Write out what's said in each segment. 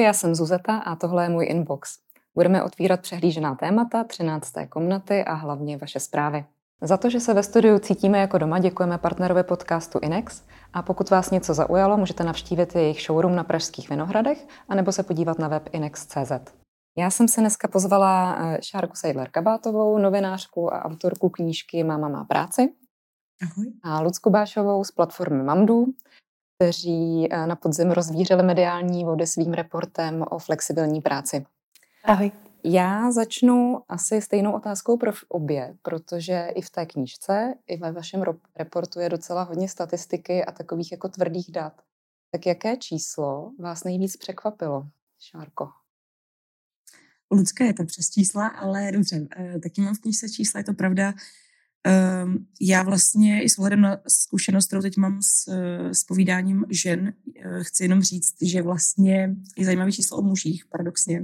Ahoj, já jsem Zuzeta a tohle je můj inbox. Budeme otvírat přehlížená témata, 13. komnaty a hlavně vaše zprávy. Za to, že se ve studiu cítíme jako doma, děkujeme partnerovi podcastu Inex a pokud vás něco zaujalo, můžete navštívit jejich showroom na Pražských Vinohradech anebo se podívat na web inex.cz. Já jsem se dneska pozvala eh, Šárku Sejdler-Kabátovou, novinářku a autorku knížky Máma má práci. Ahoj. A Lucku Bášovou z platformy Mamdu, kteří eh, na podzim rozvířili mediální vody svým reportem o flexibilní práci. Ahoj. Já začnu asi stejnou otázkou pro obě, protože i v té knížce, i ve vašem reportu je docela hodně statistiky a takových jako tvrdých dat. Tak jaké číslo vás nejvíc překvapilo, Šárko? Lucka je to přes čísla, ale dobře, eh, taky mám v knižce čísla, je to pravda. Ehm, já vlastně i s ohledem na zkušenost, kterou teď mám s, eh, s povídáním žen, eh, chci jenom říct, že vlastně je zajímavý číslo o mužích, paradoxně.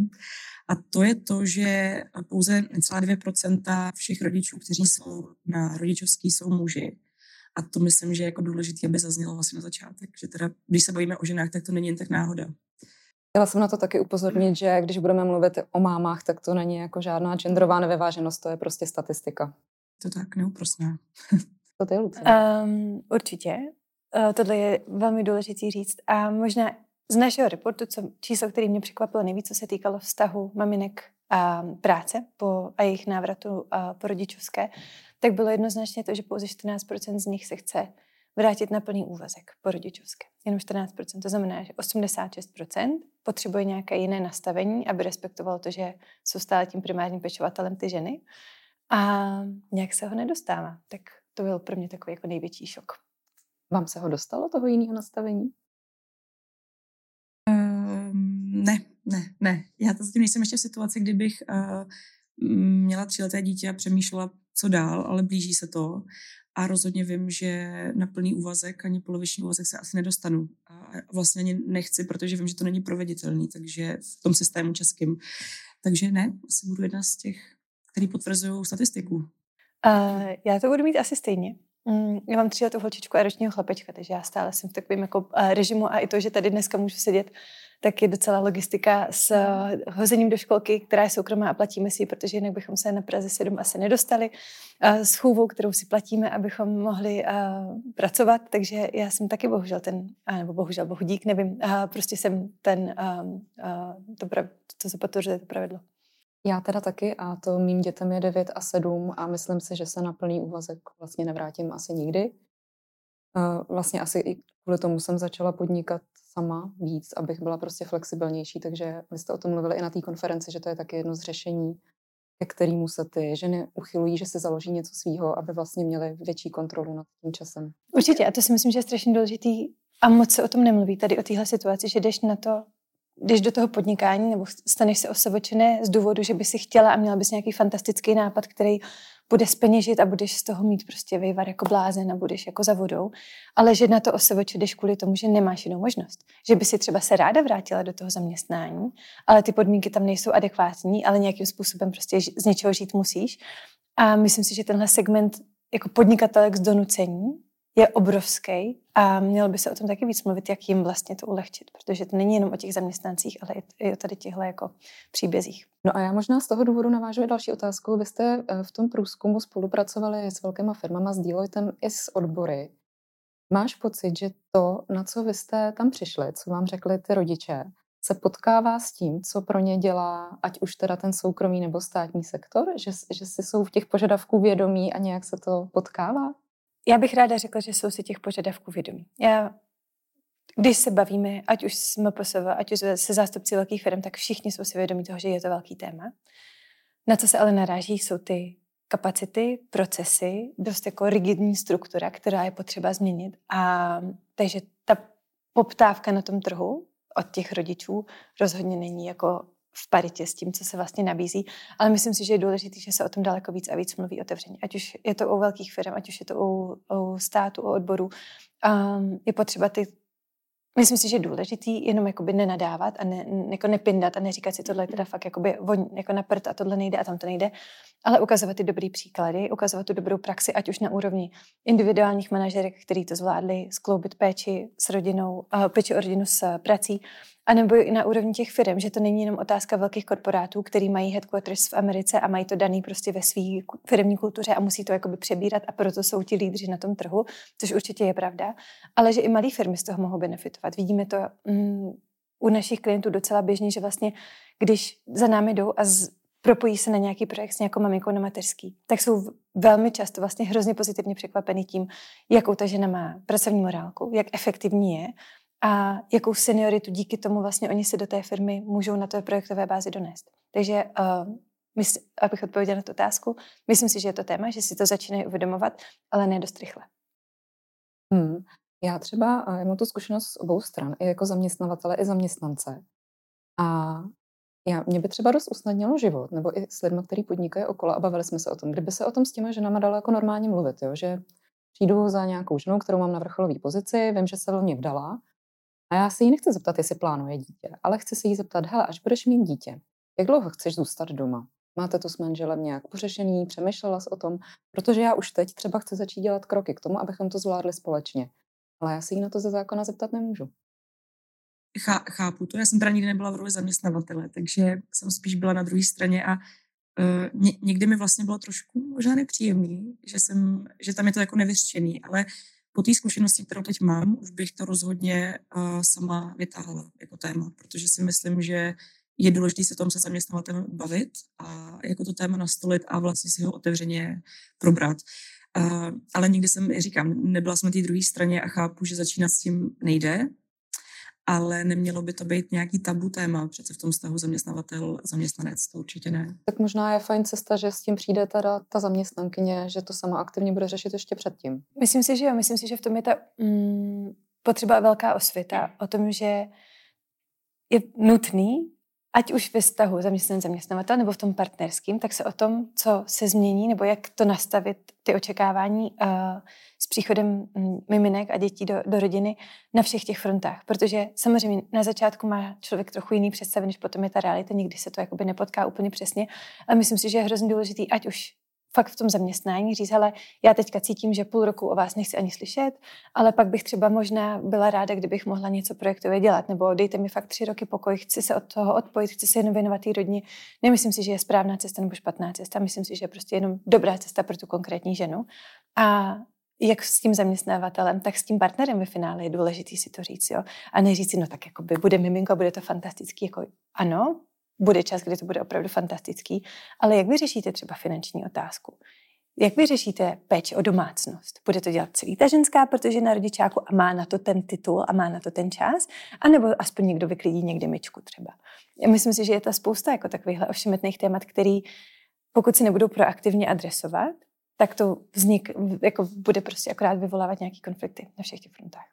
A to je to, že pouze necelá 2% všech rodičů, kteří jsou na rodičovský, jsou muži. A to myslím, že je jako důležité, aby zaznělo vlastně na začátek, že teda, když se bavíme o ženách, tak to není jen tak náhoda. Chtěla jsem na to taky upozornit, že když budeme mluvit o mámách, tak to není jako žádná genderová nevyváženost, to je prostě statistika. To tak neúprostná. To ty, Lucie? Um, určitě. Uh, tohle je velmi důležité říct. A možná z našeho reportu, co, číslo, který mě překvapilo nejvíc, co se týkalo vztahu maminek a práce po, a jejich návratu a po rodičovské, tak bylo jednoznačně to, že pouze 14% z nich se chce vrátit na plný úvazek po rodičovské. Jenom 14%. To znamená, že 86% potřebuje nějaké jiné nastavení, aby respektovalo to, že jsou stále tím primárním pečovatelem ty ženy. A nějak se ho nedostává. Tak to byl pro mě takový jako největší šok. Vám se ho dostalo, toho jiného nastavení? ne, ne, ne. Já to zatím nejsem ještě v situaci, kdybych uh, měla tříleté dítě a přemýšlela, co dál, ale blíží se to. A rozhodně vím, že na plný úvazek ani poloviční úvazek se asi nedostanu. A vlastně ani nechci, protože vím, že to není proveditelný, takže v tom systému českým. Takže ne, asi budu jedna z těch, který potvrzují statistiku. Uh, já to budu mít asi stejně. Mm, já mám tříletou holčičku a ročního chlapečka, takže já stále jsem v takovém jako uh, režimu a i to, že tady dneska můžu sedět tak je docela logistika s eh, hozením do školky, která je soukromá a platíme si ji, protože jinak bychom se na Praze 7 asi nedostali. S chůvou, kterou si platíme, abychom mohli pracovat, takže já jsem taky bohužel ten, nebo bohužel bohudík, nevím, prostě jsem ten, to, to se potvrzuje to pravidlo. Já teda taky a to mým dětem je 9 a 7 a myslím si, že se na plný úvazek vlastně nevrátím asi nikdy. Vlastně asi i kvůli tomu jsem začala podnikat sama víc, abych byla prostě flexibilnější, takže vy jste o tom mluvili i na té konferenci, že to je taky jedno z řešení, ke kterému se ty ženy uchylují, že si založí něco svýho, aby vlastně měly větší kontrolu nad tím časem. Určitě a to si myslím, že je strašně důležitý a moc se o tom nemluví tady o téhle situaci, že jdeš na to, jdeš do toho podnikání nebo staneš se osovočené z důvodu, že by si chtěla a měla bys nějaký fantastický nápad, který bude speněžit a budeš z toho mít prostě vejvar jako blázen a budeš jako za vodou. Ale že na to osovoče jdeš kvůli tomu, že nemáš jinou možnost. Že by si třeba se ráda vrátila do toho zaměstnání, ale ty podmínky tam nejsou adekvátní, ale nějakým způsobem prostě z něčeho žít musíš. A myslím si, že tenhle segment jako podnikatelek z donucení je obrovský a mělo by se o tom taky víc mluvit, jak jim vlastně to ulehčit, protože to není jenom o těch zaměstnancích, ale i o tady těchto jako příbězích. No a já možná z toho důvodu navážu další otázku. Vy jste eh, v tom průzkumu spolupracovali s velkýma firmama, s Deloitem i s odbory. Máš pocit, že to, na co vy jste tam přišli, co vám řekli ty rodiče, se potkává s tím, co pro ně dělá, ať už teda ten soukromý nebo státní sektor, že, že si jsou v těch požadavků vědomí a nějak se to potkává? Já bych ráda řekla, že jsou si těch požadavků vědomí. Já, když se bavíme, ať už s MPSV, ať už se zástupci velkých firm, tak všichni jsou si vědomí toho, že je to velký téma. Na co se ale naráží, jsou ty kapacity, procesy, dost jako rigidní struktura, která je potřeba změnit. A takže ta poptávka na tom trhu od těch rodičů rozhodně není jako v paritě s tím, co se vlastně nabízí. Ale myslím si, že je důležité, že se o tom daleko víc a víc mluví otevřeně. Ať už je to u velkých firm, ať už je to u, u státu, u odborů. Um, je potřeba ty Myslím si, že je důležitý jenom jakoby nenadávat a ne, jako nepindat a neříkat si tohle je teda fakt jakoby von, jako na prd a tohle nejde a tam to nejde, ale ukazovat ty dobrý příklady, ukazovat tu dobrou praxi, ať už na úrovni individuálních manažerek, který to zvládli, skloubit péči s rodinou, uh, péči o rodinu s prací, A nebo i na úrovni těch firm, že to není jenom otázka velkých korporátů, který mají headquarters v Americe a mají to daný prostě ve své firmní kultuře a musí to jakoby přebírat a proto jsou ti lídři na tom trhu, což určitě je pravda, ale že i malé firmy z toho mohou benefitovat. Vidíme to mm, u našich klientů docela běžně, že vlastně, když za námi jdou a z, propojí se na nějaký projekt s nějakou maminkou na mateřský, tak jsou velmi často vlastně hrozně pozitivně překvapeny tím, jakou ta žena má pracovní morálku, jak efektivní je a jakou senioritu díky tomu vlastně oni si do té firmy můžou na té projektové bázi donést. Takže uh, mysl, abych odpověděla na tu otázku, myslím si, že je to téma, že si to začínají uvědomovat, ale ne dost rychle. Hmm. Já třeba já mám tu zkušenost z obou stran, i jako zaměstnavatele, i zaměstnance. A já, mě by třeba dost usnadnilo život, nebo i s lidmi, kteří podnikají okolo a bavili jsme se o tom. Kdyby se o tom s těma ženama dalo jako normálně mluvit, jo? že přijdu za nějakou ženou, kterou mám na vrcholové pozici, vím, že se velmi vdala a já se jí nechci zeptat, jestli plánuje dítě, ale chci se jí zeptat, hele, až budeš mít dítě, jak dlouho chceš zůstat doma? Máte to s manželem nějak pořešený, přemýšlela jsi o tom? Protože já už teď třeba chci začít dělat kroky k tomu, abychom to zvládli společně. Ale já se jí na to ze zákona zeptat nemůžu. Chá, chápu to. Já jsem teda nikdy nebyla v roli zaměstnavatele, takže jsem spíš byla na druhé straně a uh, ně, někdy mi vlastně bylo trošku možná nepříjemný, že, jsem, že tam je to jako nevyřčený, ale po té zkušenosti, kterou teď mám, už bych to rozhodně uh, sama vytáhla jako téma, protože si myslím, že je důležité se tom se zaměstnavatelem bavit a jako to téma nastolit a vlastně si ho otevřeně probrat. Uh, ale nikdy jsem, říkám, nebyla jsem na té druhé straně a chápu, že začínat s tím nejde, ale nemělo by to být nějaký tabu téma přece v tom vztahu zaměstnavatel, zaměstnanec, to určitě ne. Tak možná je fajn cesta, že s tím přijde teda ta zaměstnankyně, že to sama aktivně bude řešit ještě předtím. Myslím si, že jo, myslím si, že v tom je ta mm, potřeba velká osvěta o tom, že je nutný ať už ve vztahu zaměstnanec zaměstnavatel nebo v tom partnerském, tak se o tom, co se změní nebo jak to nastavit, ty očekávání uh, s příchodem mm, miminek a dětí do, do rodiny na všech těch frontách. Protože samozřejmě na začátku má člověk trochu jiný představy, než potom je ta realita, nikdy se to jakoby nepotká úplně přesně. Ale myslím si, že je hrozně důležitý, ať už fakt v tom zaměstnání říct, hele, já teďka cítím, že půl roku o vás nechci ani slyšet, ale pak bych třeba možná byla ráda, kdybych mohla něco projektově dělat, nebo dejte mi fakt tři roky pokoj, chci se od toho odpojit, chci se jen věnovat té rodině. Nemyslím si, že je správná cesta nebo špatná cesta, myslím si, že je prostě jenom dobrá cesta pro tu konkrétní ženu. A jak s tím zaměstnavatelem, tak s tím partnerem ve finále je důležitý si to říct, jo. A neříct si, no tak jako by bude miminko, bude to fantastický, jako ano, bude čas, kdy to bude opravdu fantastický, ale jak vyřešíte třeba finanční otázku? Jak vyřešíte péči o domácnost? Bude to dělat celý ta ženská, protože na rodičáku a má na to ten titul a má na to ten čas? A nebo aspoň někdo vyklidí někde myčku třeba? Já myslím si, že je to spousta jako takovýchhle ošemetných témat, který pokud se nebudou proaktivně adresovat, tak to vznik, jako bude prostě akorát vyvolávat nějaký konflikty na všech těch frontách.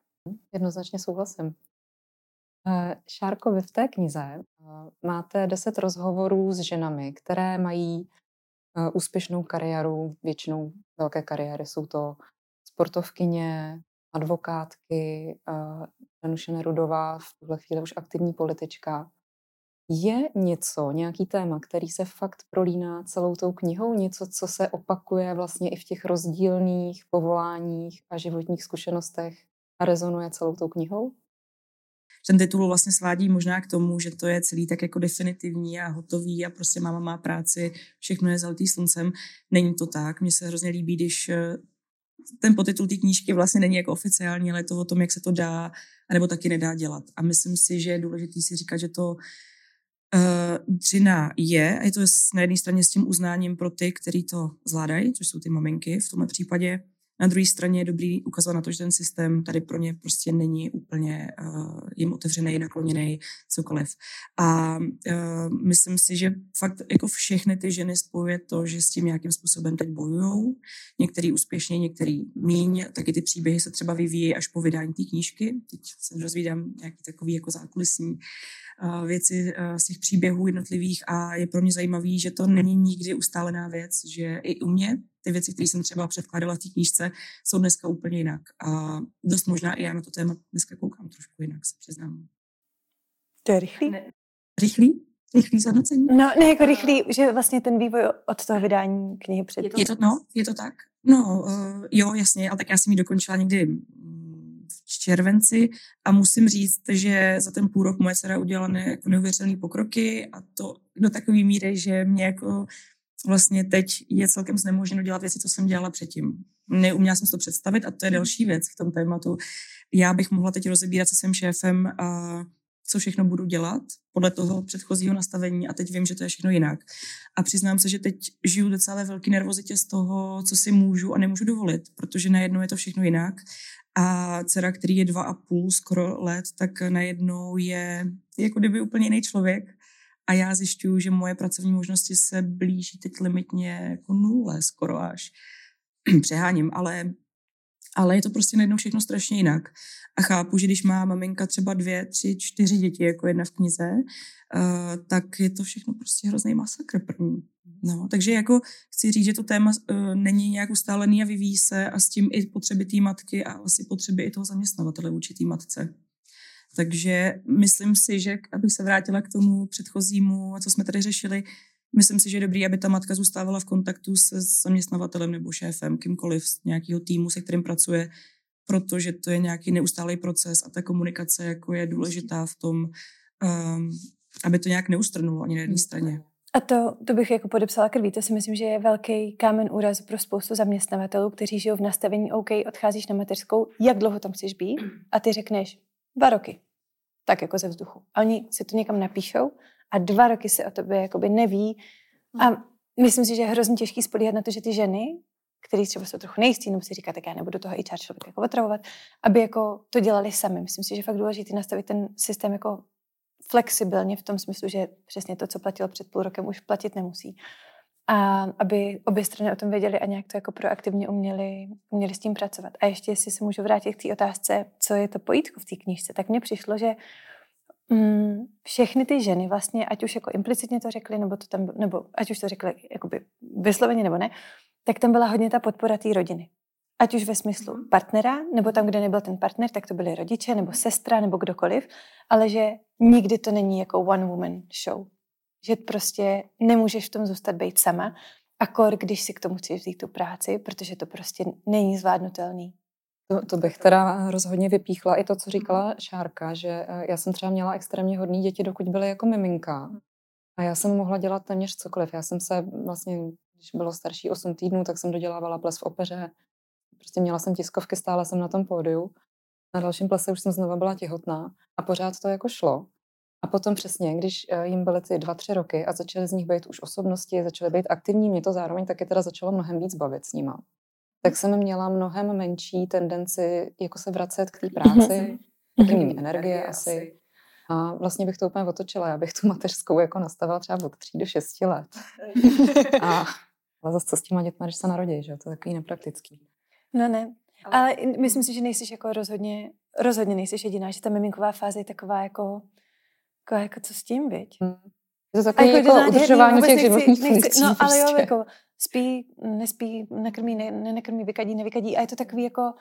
Jednoznačně souhlasím. Eh, Šárko, vy v té knize eh, máte deset rozhovorů s ženami, které mají eh, úspěšnou kariéru, většinou velké kariéry. Jsou to sportovkyně, advokátky, Danuše Nerudová, v tuhle chvíli už aktivní politička. Je něco, nějaký téma, který se fakt prolíná celou tou knihou? Něco, co se opakuje vlastně i v těch rozdílných povoláních a životních zkušenostech a rezonuje celou tou knihou? Ten titul vlastně svádí možná k tomu, že to je celý tak jako definitivní a hotový a prostě máma má práci, všechno je zalitý sluncem. Není to tak. Mně se hrozně líbí, když eh, ten podtitul té knížky vlastně není jako oficiální, ale je to o tom, jak se to dá, anebo taky nedá dělat. A myslím si, že je důležité si říkat, že to uh, dřina je, a je to na jedné straně s tím uznáním pro ty, kteří to zvládají, což jsou ty maminky v tomhle případě, na druhé straně je dobrý ukazovat na to, že ten systém tady pro ně prostě není úplně uh, jim otevřený, nakloněný, cokoliv. A uh, myslím si, že fakt jako všechny ty ženy spojuje to, že s tím nějakým způsobem teď bojují. Některý úspěšně, některý míň. Taky ty příběhy se třeba vyvíjí až po vydání té knížky. Teď se dozvídám nějaký takový jako zákulisní věci z těch příběhů jednotlivých a je pro mě zajímavý, že to není nikdy ustálená věc, že i u mě ty věci, které jsem třeba předkládala v té knížce, jsou dneska úplně jinak. A dost možná i já na to téma dneska koukám trošku jinak, se přiznám. To je rychlý? Ne. Rychlý? Rychlý zhodnocení? No, ne, jako rychlý, že vlastně ten vývoj od toho vydání knihy před... Je to, je to, no, je to tak? No, uh, jo, jasně, ale tak já jsem ji dokončila někdy červenci a musím říct, že za ten půl rok moje dcera udělala ne, jako neuvěřitelné pokroky a to do takové míry, že mě jako vlastně teď je celkem znemožněno dělat věci, co jsem dělala předtím. Neuměla jsem si to představit a to je další věc v tom tématu. Já bych mohla teď rozebírat se svým šéfem a co všechno budu dělat podle toho předchozího nastavení a teď vím, že to je všechno jinak. A přiznám se, že teď žiju docela ve nervozitě z toho, co si můžu a nemůžu dovolit, protože najednou je to všechno jinak. A dcera, který je dva a půl skoro let, tak najednou je jako kdyby úplně jiný člověk. A já zjišťuju, že moje pracovní možnosti se blíží teď limitně jako nule skoro až. Přeháním, ale ale je to prostě najednou všechno strašně jinak. A chápu, že když má maminka třeba dvě, tři, čtyři děti, jako jedna v knize, uh, tak je to všechno prostě hrozný masakr první. No, takže jako chci říct, že to téma uh, není nějak ustálený a vyvíjí se a s tím i potřeby té matky a asi potřeby i toho zaměstnavatele vůči té matce. Takže myslím si, že abych se vrátila k tomu předchozímu, co jsme tady řešili, Myslím si, že je dobrý, aby ta matka zůstávala v kontaktu se zaměstnavatelem nebo šéfem, kýmkoliv z nějakého týmu, se kterým pracuje, protože to je nějaký neustálý proces a ta komunikace jako je důležitá v tom, um, aby to nějak neustrnulo ani na jedné straně. A to, to bych jako podepsala krví. To si myslím, že je velký kámen úrazu pro spoustu zaměstnavatelů, kteří žijou v nastavení OK, odcházíš na mateřskou, jak dlouho tam chceš být? A ty řekneš dva roky. Tak jako ze vzduchu. A oni si to někam napíšou a dva roky se o tobě jakoby neví. A hmm. myslím si, že je hrozně těžký spolíhat na to, že ty ženy, které třeba jsou trochu nejistý, nebo si říká, tak já nebudu toho HR člověka jako otravovat, aby jako to dělali sami. Myslím si, že je fakt důležité nastavit ten systém jako flexibilně v tom smyslu, že přesně to, co platilo před půl rokem, už platit nemusí. A aby obě strany o tom věděli a nějak to jako proaktivně uměli, uměli s tím pracovat. A ještě, jestli se můžu vrátit k té otázce, co je to pojítko v té knižce, tak mně přišlo, že Mm, všechny ty ženy vlastně, ať už jako implicitně to řekly, nebo, to tam, nebo ať už to řekly jakoby vysloveně nebo ne, tak tam byla hodně ta podpora té rodiny. Ať už ve smyslu mhm. partnera, nebo tam, kde nebyl ten partner, tak to byly rodiče, nebo sestra, nebo kdokoliv, ale že nikdy to není jako one woman show. Že prostě nemůžeš v tom zůstat být sama, akor, když si k tomu chceš vzít tu práci, protože to prostě není zvládnutelný. To, to bych teda rozhodně vypíchla i to, co říkala Šárka, že eh, já jsem třeba měla extrémně hodný děti, dokud byly jako miminka. A já jsem mohla dělat téměř cokoliv. Já jsem se vlastně, když bylo starší 8 týdnů, tak jsem dodělávala ples v opeře. Prostě měla jsem tiskovky, stála jsem na tom pódiu. Na dalším plese už jsem znova byla těhotná a pořád to jako šlo. A potom přesně, když eh, jim byly ty dva, tři roky a začaly z nich být už osobnosti, začaly být aktivní, mě to zároveň taky teda začalo mnohem víc bavit s nima tak jsem měla mnohem menší tendenci jako se vracet k té práci, taky méně energie asi. A vlastně bych to úplně otočila. Já bych tu mateřskou jako nastavila třeba od 3 do 6 let. A ale zase co s těma dětma, když se narodí, že to je takový nepraktický. No ne, ale myslím si, že nejsi jako rozhodně, rozhodně nejsi jediná, že ta miminková fáze je taková jako, jako, jako co s tím, viď? Hmm. Je to takový jako, jako udržování těch životních funkcí. No ale jo, prostě. jako spí, nespí, nekrmí, ne, nekrmí, vykadí, nevykadí a je to takový jako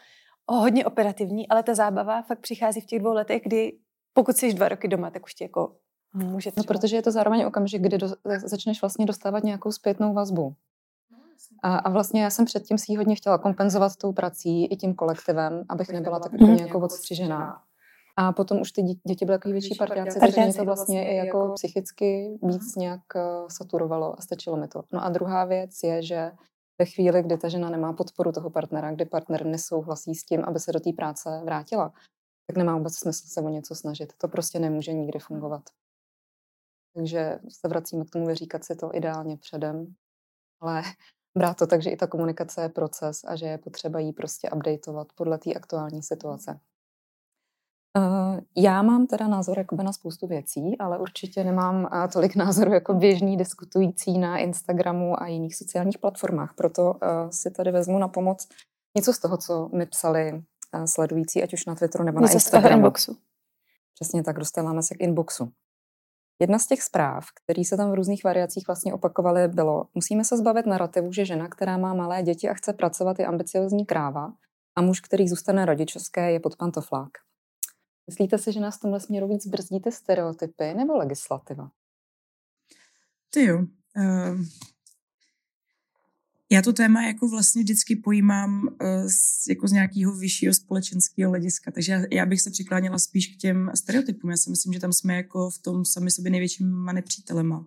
hodně operativní, ale ta zábava fakt přichází v těch dvou letech, kdy pokud jsi dva roky doma, tak už ti jako může třeba... No, protože je to zároveň okamžik, kdy do, začneš vlastně dostávat nějakou zpětnou vazbu. A, a vlastně já jsem předtím si ji hodně chtěla kompenzovat tou prací i tím kolektivem, abych nebyla tak úplně jako odstřižená. A potom už ty děti byly takový větší partiáci, takže mě to vlastně i jako, jako psychicky víc nějak uh, saturovalo a stačilo mi to. No a druhá věc je, že ve chvíli, kdy ta žena nemá podporu toho partnera, kdy partner nesouhlasí s tím, aby se do té práce vrátila, tak nemá vůbec smysl se o něco snažit. To prostě nemůže nikdy fungovat. Takže se vracíme k tomu vyříkat si to ideálně předem, ale brát to tak, že i ta komunikace je proces a že je potřeba jí prostě updateovat podle té aktuální situace. Uh, já mám teda názor jakoby na spoustu věcí, ale určitě nemám uh, tolik názorů jako běžný diskutující na Instagramu a jiných sociálních platformách. Proto uh, si tady vezmu na pomoc něco z toho, co mi psali sledující, ať už na Twitteru nebo něco na Instagramu. inboxu. Přesně tak, dostáváme se k inboxu. Jedna z těch zpráv, které se tam v různých variacích vlastně opakovaly, bylo musíme se zbavit narrativu, že žena, která má malé děti a chce pracovat, je ambiciozní kráva a muž, který zůstane rodičovské, je pod pantoflák. Myslíte si, že nás v tomhle směru víc brzdí ty stereotypy nebo legislativa? Ty jo. Uh, Já to téma jako vlastně vždycky pojímám uh, z, jako z nějakého vyššího společenského hlediska, takže já, já bych se přikláněla spíš k těm stereotypům. Já si myslím, že tam jsme jako v tom sami sobě největšíma nepřítelema.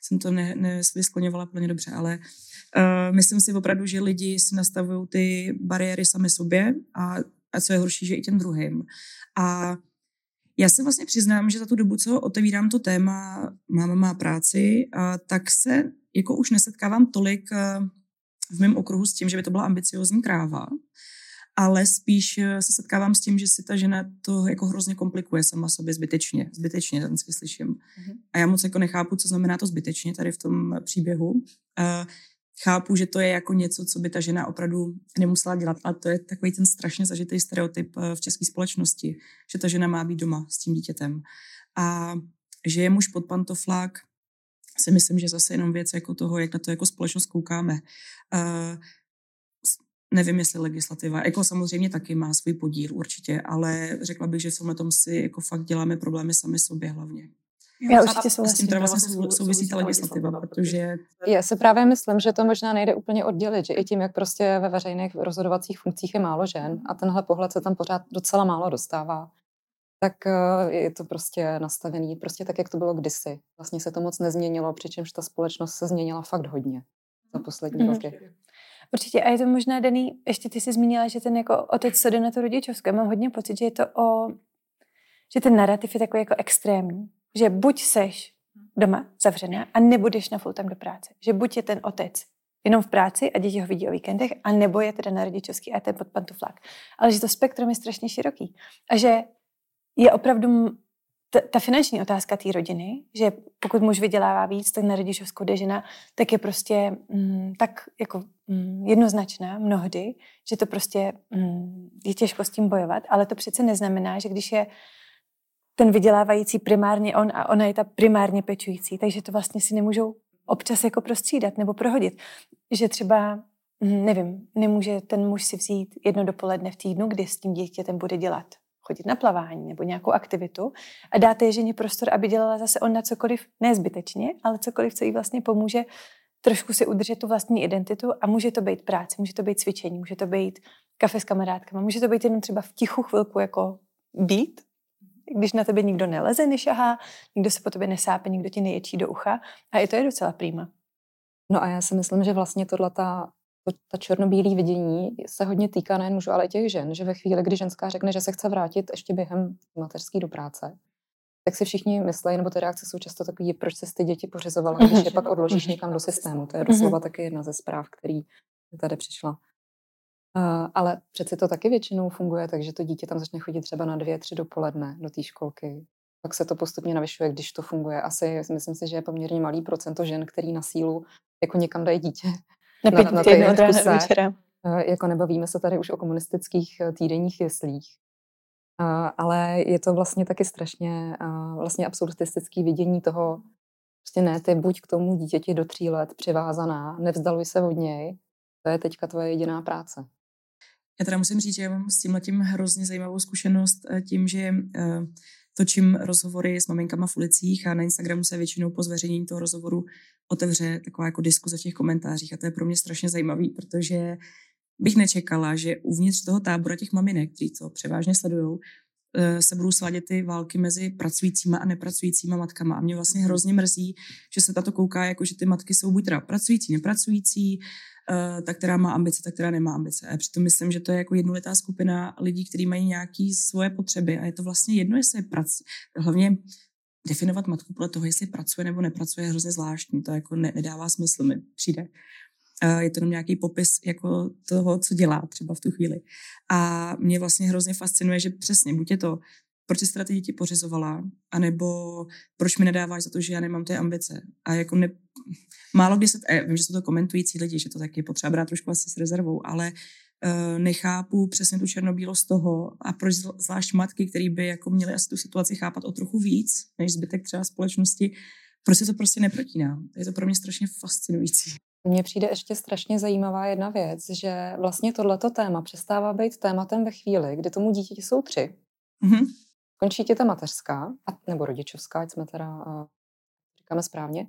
Jsem to ne, nevysloňovala plně dobře, ale uh, myslím si opravdu, že lidi si nastavují ty bariéry sami sobě a, a co je horší, že i těm druhým. A já se vlastně přiznám, že za tu dobu, co otevírám to téma Máma má práci, a tak se jako už nesetkávám tolik v mém okruhu s tím, že by to byla ambiciozní kráva, ale spíš se setkávám s tím, že si ta žena to jako hrozně komplikuje sama sobě zbytečně. Zbytečně, ten si slyším. Mm-hmm. A já moc jako nechápu, co znamená to zbytečně tady v tom příběhu. Chápu, že to je jako něco, co by ta žena opravdu nemusela dělat, ale to je takový ten strašně zažitý stereotyp v české společnosti, že ta žena má být doma s tím dítětem. A že je muž pod pantoflák, si myslím, že zase jenom věc jako toho, jak na to jako společnost koukáme. Uh, nevím, jestli legislativa, jako samozřejmě taky má svůj podíl určitě, ale řekla bych, že v tom si jako fakt děláme problémy sami sobě hlavně. Já určitě souhlasím. S tím teda vlastně souvisí ta legislativa, protože... Já si právě myslím, že to možná nejde úplně oddělit, že i tím, jak prostě ve veřejných rozhodovacích funkcích je málo žen a tenhle pohled se tam pořád docela málo dostává, tak eh, je to prostě nastavený prostě tak, jak to bylo kdysi. Vlastně se to moc nezměnilo, přičemž ta společnost se změnila fakt hodně za poslední mm-hmm. roky. Určitě. A je to možná daný, ještě ty jsi zmínila, že ten jako otec co jde na to rodičovské. Mám hodně pocit, že je to o, že ten narrativ je takový jako extrémní že buď seš doma zavřená a nebudeš na full time do práce. Že buď je ten otec jenom v práci a děti ho vidí o víkendech, a nebo je teda na rodičovský a ten pod pantuflák. Ale že to spektrum je strašně široký. A že je opravdu ta, ta finanční otázka té rodiny, že pokud muž vydělává víc, tak na rodičovskou jde žena, tak je prostě mm, tak jako mm, jednoznačná mnohdy, že to prostě mm, je těžko s tím bojovat, ale to přece neznamená, že když je ten vydělávající primárně on a ona je ta primárně pečující, takže to vlastně si nemůžou občas jako prostřídat nebo prohodit. Že třeba, hm, nevím, nemůže ten muž si vzít jedno dopoledne v týdnu, kdy s tím dítětem bude dělat chodit na plavání nebo nějakou aktivitu a dáte je ženě prostor, aby dělala zase ona cokoliv, nezbytečně, ale cokoliv, co jí vlastně pomůže trošku si udržet tu vlastní identitu a může to být práce, může to být cvičení, může to být kafe s kamarádkama, může to být jenom třeba v tichu chvilku jako být když na tebe nikdo neleze, nešahá, nikdo se po tobě nesápe, nikdo ti neječí do ucha a i to je docela prýma. No a já si myslím, že vlastně tohle ta, ta černobílý vidění se hodně týká nejen mužů, ale i těch žen, že ve chvíli, kdy ženská řekne, že se chce vrátit ještě během mateřský do práce, tak si všichni myslí, nebo ty reakce jsou často takové, proč se ty děti pořizovala, když je pak odložíš někam do systému. To je doslova taky jedna ze zpráv, který tady přišla. Uh, ale přeci to taky většinou funguje, takže to dítě tam začne chodit třeba na dvě, tři dopoledne do té školky. Pak se to postupně navyšuje, když to funguje. Asi myslím si, že je poměrně malý procento žen, který na sílu jako někam dají dítě. Na, na, na týden od rána večera. Uh, jako nebavíme se tady už o komunistických uh, týdenních jeslích. Ale je to vlastně taky strašně vlastně absolutistický vidění toho, prostě ne, ty buď k tomu dítěti do tří let přivázaná, nevzdaluj se od něj, to je teďka tvoje jediná práce. Já teda musím říct, že já mám s tím letím hrozně zajímavou zkušenost eh, tím, že eh, točím rozhovory s maminkama v ulicích a na Instagramu se většinou po zveřejnění toho rozhovoru otevře taková jako diskuze v těch komentářích a to je pro mě strašně zajímavý, protože bych nečekala, že uvnitř toho tábora těch maminek, kteří to převážně sledují, eh, se budou svádět ty války mezi pracujícíma a nepracujícíma matkama. A mě vlastně hrozně mrzí, že se tato kouká, jako že ty matky jsou buď teda pracující, nepracující, uh, ta, která má ambice, ta, která nemá ambice. A přitom myslím, že to je jako jednolitá skupina lidí, kteří mají nějaké svoje potřeby a je to vlastně jedno, jestli prac, hlavně definovat matku podle toho, jestli pracuje nebo nepracuje, je hrozně zvláštní. To jako ne, nedává smysl, mi přijde. Uh, je to jenom nějaký popis jako toho, co dělá třeba v tu chvíli. A mě vlastně hrozně fascinuje, že přesně, buď je to proč jsi ty děti pořizovala, anebo proč mi nedáváš za to, že já nemám ty ambice. A jako ne, málo kdy se, eh, vím, že jsou to komentující lidi, že to taky potřeba brát trošku asi s rezervou, ale uh, nechápu přesně tu černobílost toho a proč zvlášť matky, které by jako měly asi tu situaci chápat o trochu víc, než zbytek třeba společnosti, proč se to prostě neprotíná. Je to pro mě strašně fascinující. Mně přijde ještě strašně zajímavá jedna věc, že vlastně tohleto téma přestává být tématem ve chvíli, kdy tomu dítěti jsou tři. Mm-hmm. Končí tě ta mateřská, nebo rodičovská, ať jsme teda, říkáme správně.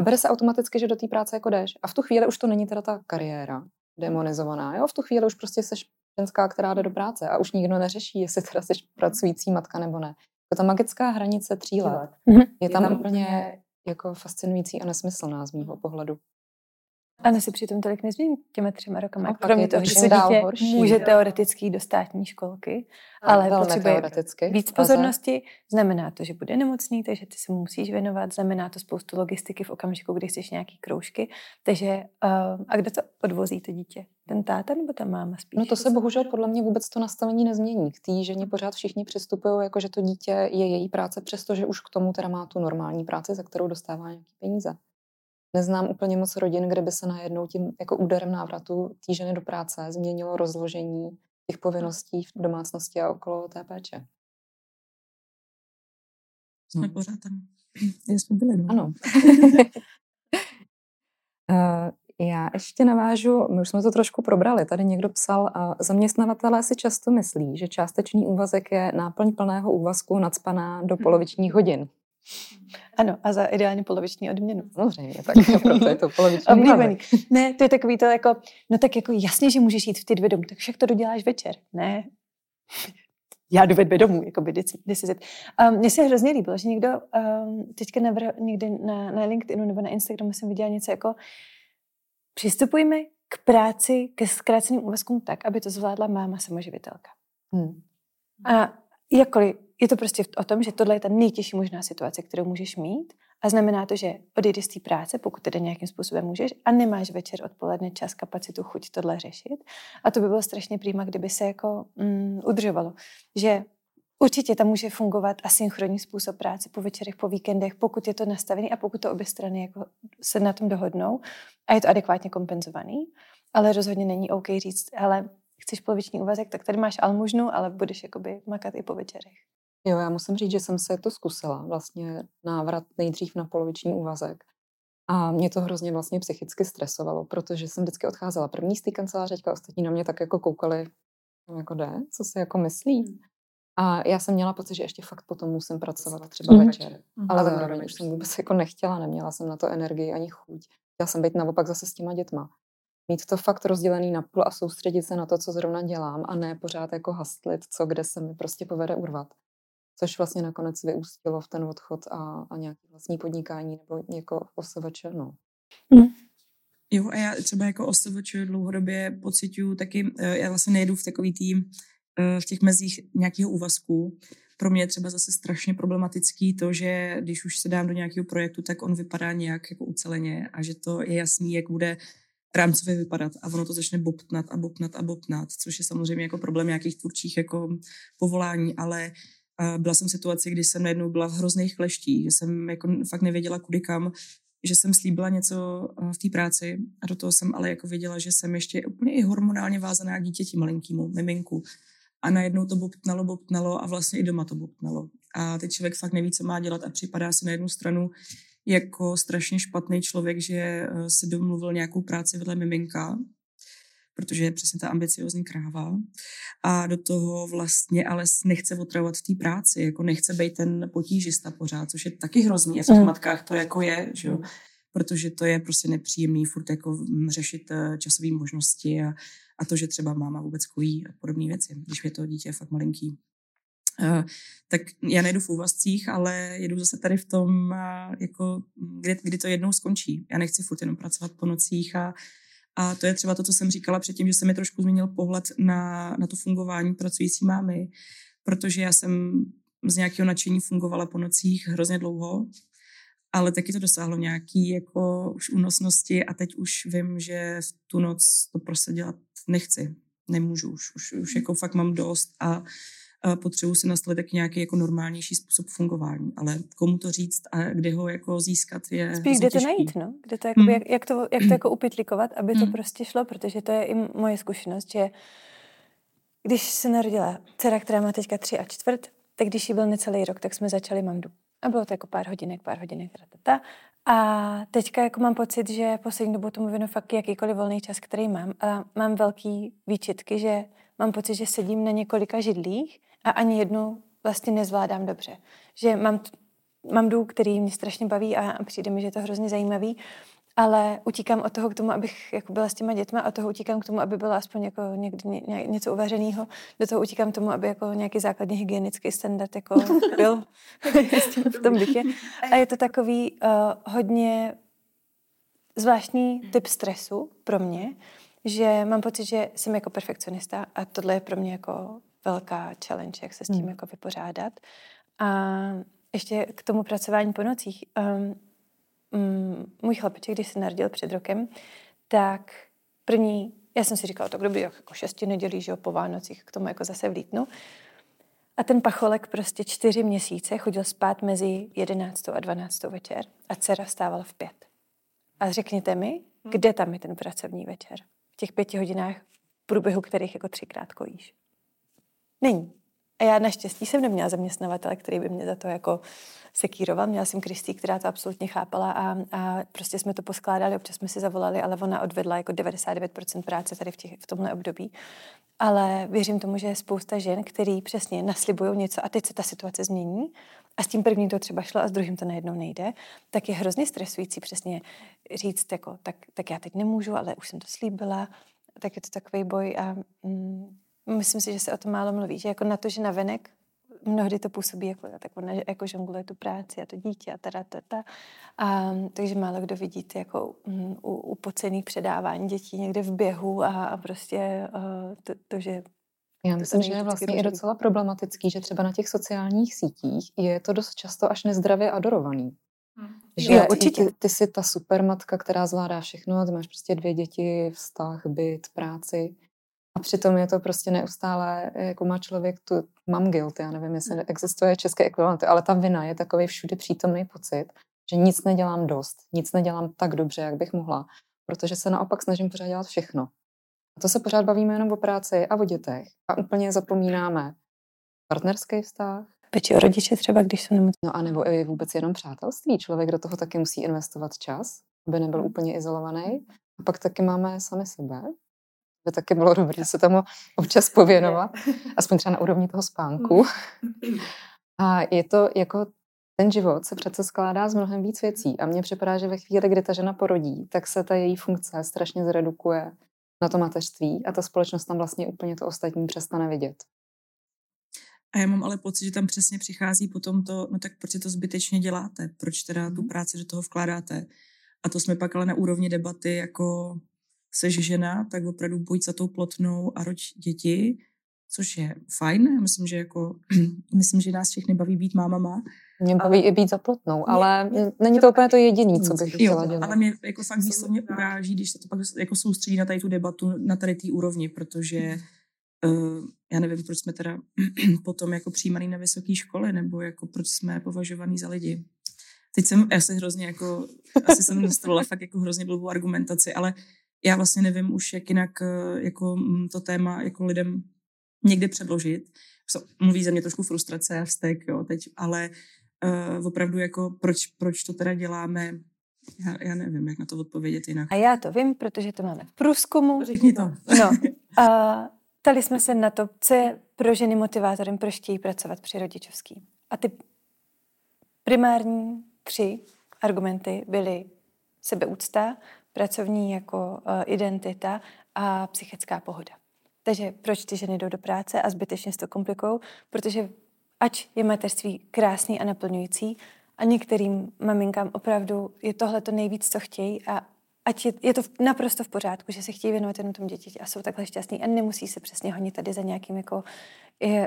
A bere se automaticky, že do té práce jako jdeš. A v tu chvíli už to není teda ta kariéra demonizovaná. Jo? V tu chvíli už prostě jsi ženská, která jde do práce a už nikdo neřeší, jestli teda jsi pracující matka nebo ne. To ta magická hranice tří let je tam, je tam úplně jako fascinující a nesmyslná z mýho pohledu. A ne se přitom tolik nezmění těma třema rokama. No, Kromě toho, že se dítě horší, může jo. teoreticky do státní školky, ale Velmi potřebuje víc pozornosti. Znamená to, že bude nemocný, takže ty se mu musíš věnovat. Znamená to spoustu logistiky v okamžiku, kdy chceš nějaký kroužky. Takže uh, a kdo to odvozí to dítě? Ten táta nebo ta máma spíš? No to se bohužel podle mě vůbec to nastavení nezmění. K té ženě pořád všichni přistupují, jako že to dítě je její práce, přestože už k tomu teda má tu normální práci, za kterou dostává nějaký peníze neznám úplně moc rodin, kde by se najednou tím jako úderem návratu té ženy do práce změnilo rozložení těch povinností v domácnosti a okolo té péče. Jsme no. pořád tam, jsme byli. No? Ano. uh, já ještě navážu, my už jsme to trošku probrali, tady někdo psal, uh, zaměstnavatelé si často myslí, že částečný úvazek je náplň plného úvazku nadspaná do polovičních hodin. Ano, a za ideálně poloviční odměnu. Samozřejmě, tak proto je to poloviční Oblíbený. Ne, to je takový to jako, no tak jako jasně, že můžeš jít v ty dvě domů, tak však to doděláš večer. Ne, já jdu ve dvě domů, jako by decidit. Um, mně se hrozně líbilo, že někdo um, teďka navrhl, někdy na, na LinkedInu nebo na Instagramu jsem viděla něco jako přistupujme k práci, ke zkráceným úvazkům tak, aby to zvládla máma samoživitelka. Hmm. A jakkoliv je to prostě o tom, že tohle je ta nejtěžší možná situace, kterou můžeš mít a znamená to, že odejdeš z té práce, pokud tedy nějakým způsobem můžeš, a nemáš večer odpoledne čas, kapacitu, chuť tohle řešit. A to by bylo strašně prýma, kdyby se jako mm, udržovalo. Že určitě tam může fungovat asynchronní způsob práce po večerech, po víkendech, pokud je to nastavený a pokud to obě strany jako se na tom dohodnou a je to adekvátně kompenzovaný. Ale rozhodně není OK říct, ale chceš poloviční úvazek, tak tady máš almužnu, ale budeš jakoby makat i po večerech. Jo, já musím říct, že jsem se to zkusila, vlastně návrat nejdřív na poloviční úvazek. A mě to hrozně vlastně psychicky stresovalo, protože jsem vždycky odcházela první z té kanceláře, teďka ostatní na mě tak jako koukali, no, jako jde, co si jako myslí. Hmm. A já jsem měla pocit, že ještě fakt potom musím pracovat třeba mm. večer. Mm. Ale zároveň už jsem vůbec jako nechtěla, neměla jsem na to energii ani chuť. Chtěla jsem být naopak zase s těma dětma. Mít to fakt rozdělený na půl a soustředit se na to, co zrovna dělám a ne pořád jako hastlit, co kde se mi prostě povede urvat což vlastně nakonec vyústilo v ten odchod a, a nějaké vlastní podnikání nebo jako OSVČ, no. Mm. Jo, a já třeba jako OSVČ dlouhodobě pocituju taky, eh, já vlastně nejedu v takový tým, eh, v těch mezích nějakého úvazku. Pro mě je třeba zase strašně problematický to, že když už se dám do nějakého projektu, tak on vypadá nějak jako uceleně a že to je jasný, jak bude rámcově vypadat a ono to začne bobtnat a bobtnat a bobtnat, což je samozřejmě jako problém nějakých tvůrčích jako povolání, ale a byla jsem v situaci, kdy jsem najednou byla v hrozných kleštích, že jsem jako fakt nevěděla kudy kam, že jsem slíbila něco eh, v té práci a do toho jsem ale jako věděla, že jsem ještě úplně i hormonálně vázaná k dítěti malinkýmu, miminku. A najednou to bobtnalo, bobtnalo a vlastně i doma to bobtnalo. A teď člověk fakt neví, co má dělat a připadá si na jednu stranu jako strašně špatný člověk, že eh, si domluvil nějakou práci vedle miminka, protože je přesně ta ambiciozní kráva. A do toho vlastně ale nechce otravovat v té práci, jako nechce být ten potížista pořád, což je taky hrozný. A v těch mm. matkách to jako je, že jo? protože to je prostě nepříjemný furt jako řešit eh, časové možnosti a, a to, že třeba máma vůbec kojí a podobné věci, když je to dítě fakt malinký. Uh, tak já nejdu v úvazcích, ale jedu zase tady v tom, uh, jako, kdy, kdy to jednou skončí. Já nechci furt jenom pracovat po nocích a a to je třeba to, co jsem říkala předtím, že se mi trošku změnil pohled na, na to fungování pracující mámy, protože já jsem z nějakého nadšení fungovala po nocích hrozně dlouho, ale taky to dosáhlo nějaký jako už únosnosti a teď už vím, že v tu noc to prostě dělat nechci. Nemůžu už, už, už jako fakt mám dost a potřebuji si nastavit taky nějaký jako normálnější způsob fungování. Ale komu to říct a kde ho jako získat je Spíš kde to najít, no? Kde to, jakoby, hmm. jak, jak, to, jak to jako upitlikovat, aby to hmm. prostě šlo, protože to je i moje zkušenost, že když se narodila dcera, která má teďka tři a čtvrt, tak když jí byl necelý rok, tak jsme začali mandu. A bylo to jako pár hodinek, pár hodinek, ratata. A teďka jako mám pocit, že poslední dobou tomu věnu fakt jakýkoliv volný čas, který mám. A mám velký výčitky, že mám pocit, že sedím na několika židlích a ani jednu vlastně nezvládám dobře. Že mám mám důl, který mě strašně baví a, přijde mi, že je to hrozně zajímavý, ale utíkám od toho k tomu, abych jako byla s těma dětma a toho utíkám k tomu, aby bylo aspoň jako někdy ně, něco uvařeného. Do toho utíkám k tomu, aby jako nějaký základní hygienický standard jako byl v tom bytě. A je to takový uh, hodně zvláštní typ stresu pro mě, že mám pocit, že jsem jako perfekcionista a tohle je pro mě jako velká challenge, jak se s tím hmm. jako vypořádat. A ještě k tomu pracování po nocích. Um, um, můj chlapeček, když se narodil před rokem, tak první, já jsem si říkala, tak kdo by jako šesti nedělí, že jo, po Vánocích k tomu jako zase vlítnu. A ten pacholek prostě čtyři měsíce chodil spát mezi jedenáctou a dvanáctou večer a dcera vstávala v pět. A řekněte mi, hmm. kde tam je ten pracovní večer? V těch pěti hodinách, v průběhu kterých jako třikrát kojíš. Není. A já naštěstí jsem neměla zaměstnavatele, který by mě za to jako sekíroval. Měla jsem Kristý, která to absolutně chápala a, a prostě jsme to poskládali, občas jsme si zavolali, ale ona odvedla jako 99% práce tady v, těch, v tomhle období. Ale věřím tomu, že je spousta žen, který přesně naslibují něco a teď se ta situace změní a s tím prvním to třeba šlo a s druhým to najednou nejde, tak je hrozně stresující přesně říct, jako, tak, tak já teď nemůžu, ale už jsem to slíbila, tak je to takový boj a mm, myslím si, že se o tom málo mluví, že jako na to, že na venek mnohdy to působí jako, tak ona jako žongluje tu práci a to dítě a teda, teda. A, takže málo kdo vidí ty jako um, u, u pocených předávání dětí někde v běhu a, a prostě uh, to, to, že já myslím, že je vlastně i docela problematický, že třeba na těch sociálních sítích je to dost často až nezdravě adorovaný. Hmm. Že jo, určitě. Ty, ty jsi ta supermatka, která zvládá všechno, ty máš prostě dvě děti, vztah, byt, práci. A přitom je to prostě neustále, jako má člověk tu, mám guilt, já nevím, jestli hmm. existuje české ekvivalent, ale ta vina je takový všude přítomný pocit, že nic nedělám dost, nic nedělám tak dobře, jak bych mohla, protože se naopak snažím pořád dělat všechno. A to se pořád bavíme jenom o práci a o dětech a úplně zapomínáme partnerský vztah, Peči o rodiče třeba, když jsou nemocní. No a nebo i vůbec jenom přátelství. Člověk do toho taky musí investovat čas, aby nebyl hmm. úplně izolovaný. A pak taky máme sami sebe, by taky bylo dobré se tomu občas pověnovat, aspoň třeba na úrovni toho spánku. A je to jako ten život se přece skládá z mnohem víc věcí a mně připadá, že ve chvíli, kdy ta žena porodí, tak se ta její funkce strašně zredukuje na to mateřství a ta společnost tam vlastně úplně to ostatní přestane vidět. A já mám ale pocit, že tam přesně přichází potom to, no tak proč to zbytečně děláte, proč teda tu mhm. práci do toho vkládáte. A to jsme pak ale na úrovni debaty jako seš žena, tak opravdu buď za tou plotnou a roď děti, což je fajn. Já myslím, že jako, myslím, že nás všechny baví být mámama. Mě baví ale... i být za plotnou, ale mě, není to úplně to jediné, co bych chtěla jo, dělat. Ale mě jako fakt výslovně uráží, když se to pak jako soustředí na tady tu debatu, na tady té úrovni, protože uh, já nevím, proč jsme teda potom jako přijímaný na vysoké školy, nebo jako proč jsme považovaný za lidi. Teď jsem, já se hrozně jako, asi jsem nastavila fakt jako hrozně blbou argumentaci, ale já vlastně nevím už, jak jinak eh, jako mm, to téma jako lidem někdy předložit. Mluví ze mě trošku frustrace a vztek, jo, teď, ale uh, opravdu jako proč, proč to teda děláme, já, já nevím, jak na to odpovědět jinak. A já to vím, protože to máme v průzkumu. Řekni to. No. A ptali jsme se na to, co je pro ženy motivátorem, proč chtějí pracovat při rodičovský. A ty primární tři argumenty byly sebeúcta, pracovní jako uh, identita a psychická pohoda. Takže proč ty ženy jdou do práce a zbytečně si to komplikují? Protože ať je mateřství krásný a naplňující a některým maminkám opravdu je tohle to nejvíc, co chtějí a ať je, je to naprosto v pořádku, že se chtějí věnovat jenom tomu děti a jsou takhle šťastní a nemusí se přesně honit tady za nějakým jako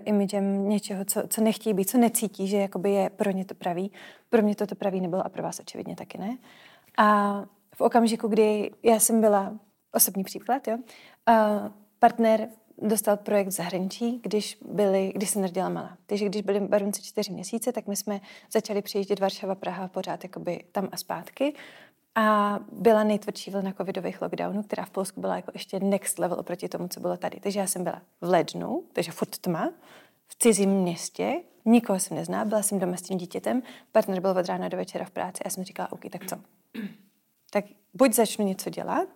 imidžem něčeho, co, co nechtějí být, co necítí, že jakoby je pro ně to pravý. Pro mě to to pravý nebylo a pro vás očividně taky ne. A v okamžiku, kdy já jsem byla osobní příklad, jo, a partner dostal projekt v zahraničí, když, byli, když se narodila malá. Takže když byli barunci čtyři měsíce, tak my jsme začali přijíždět Varšava, Praha pořád jakoby tam a zpátky. A byla nejtvrdší vlna covidových lockdownů, která v Polsku byla jako ještě next level oproti tomu, co bylo tady. Takže já jsem byla v lednu, takže furt tma, v cizím městě, nikoho jsem nezná, byla jsem doma s tím dítětem, partner byl od rána do večera v práci a já jsem říkala, OK, tak co? Tak buď začnu něco dělat